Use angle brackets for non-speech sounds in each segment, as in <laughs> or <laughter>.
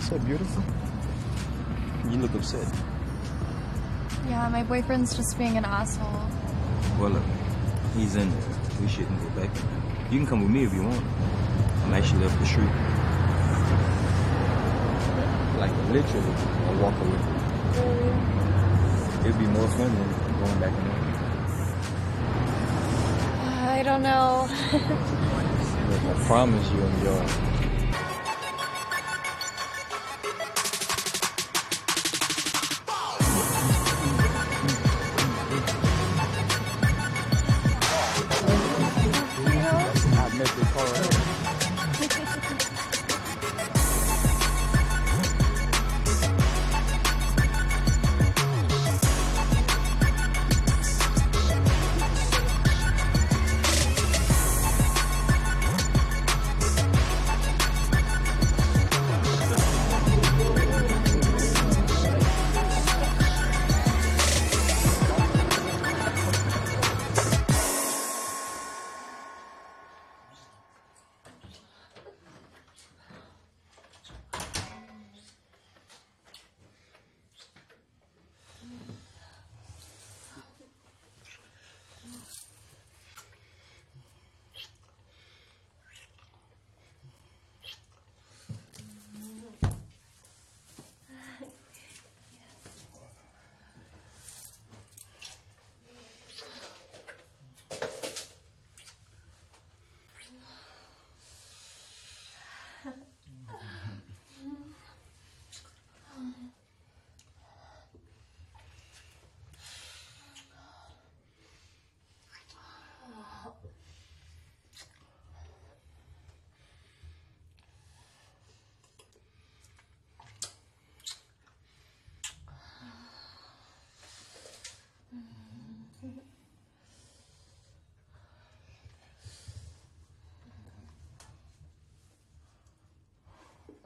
You look upset. Yeah, my boyfriend's just being an asshole. Well, look, he's in there. We shouldn't go back. You can come with me if you want. I'm actually up the street. Like literally, I'll walk away. It'd be more fun than going back in there. I don't know. Look, I promise you enjoy.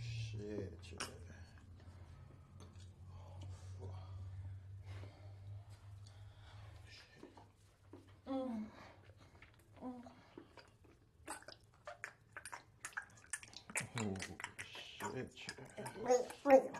Shit, shit. Oh, shit,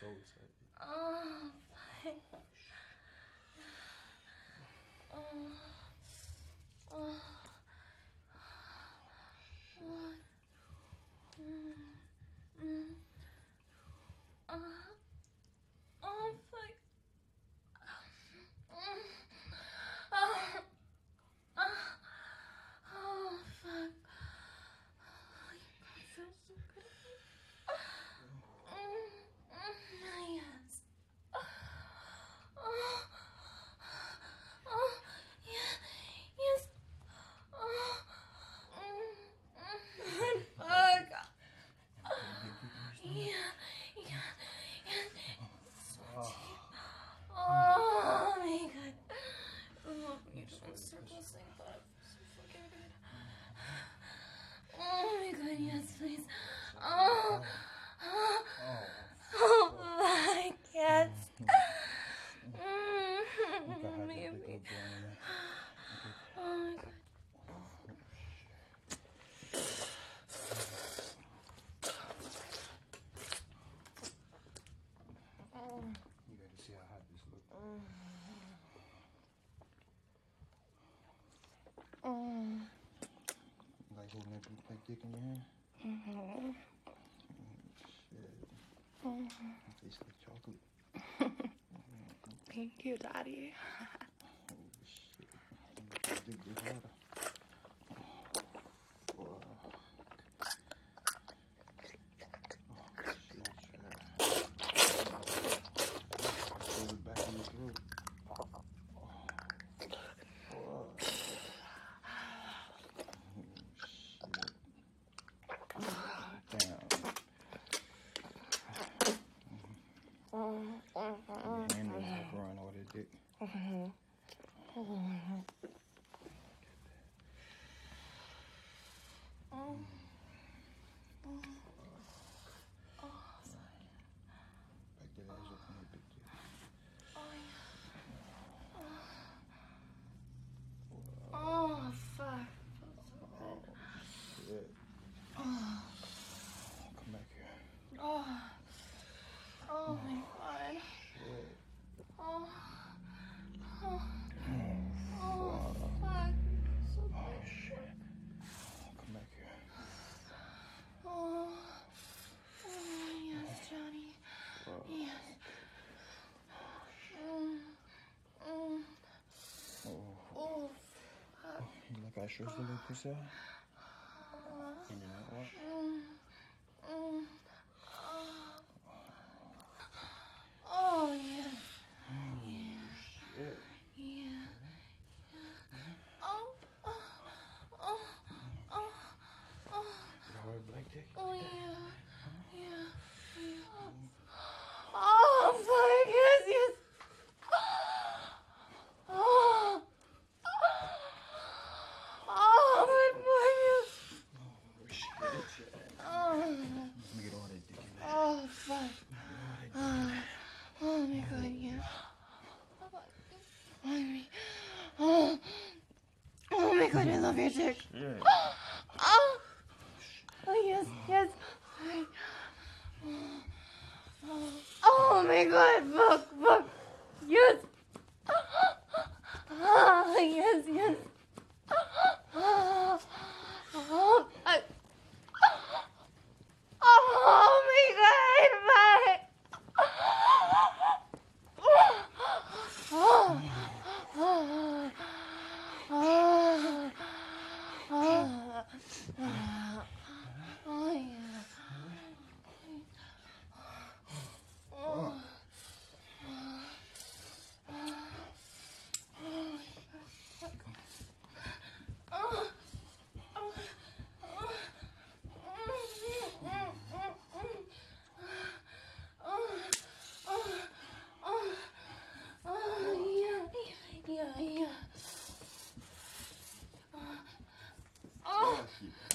so excited. Oh, my. Oh. Oh. Oh. oh. Have dick in your? Mm-hmm. Oh, shit. Mm-hmm. Tastes like chocolate. <laughs> Thank you, Daddy. oh, shit. je vais le pousser. Oh, fuck. Uh, oh my god, yeah. Oh, my god, I love your dick. Yeah. people.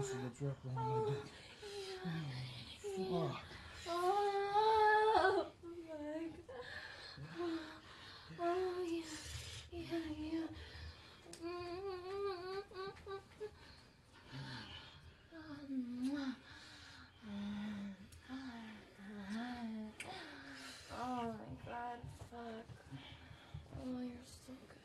pussy to drop on my dick. Oh. Oh, my God. Oh, yeah. Yeah, yeah. Oh my god, fuck. Oh, you're so good.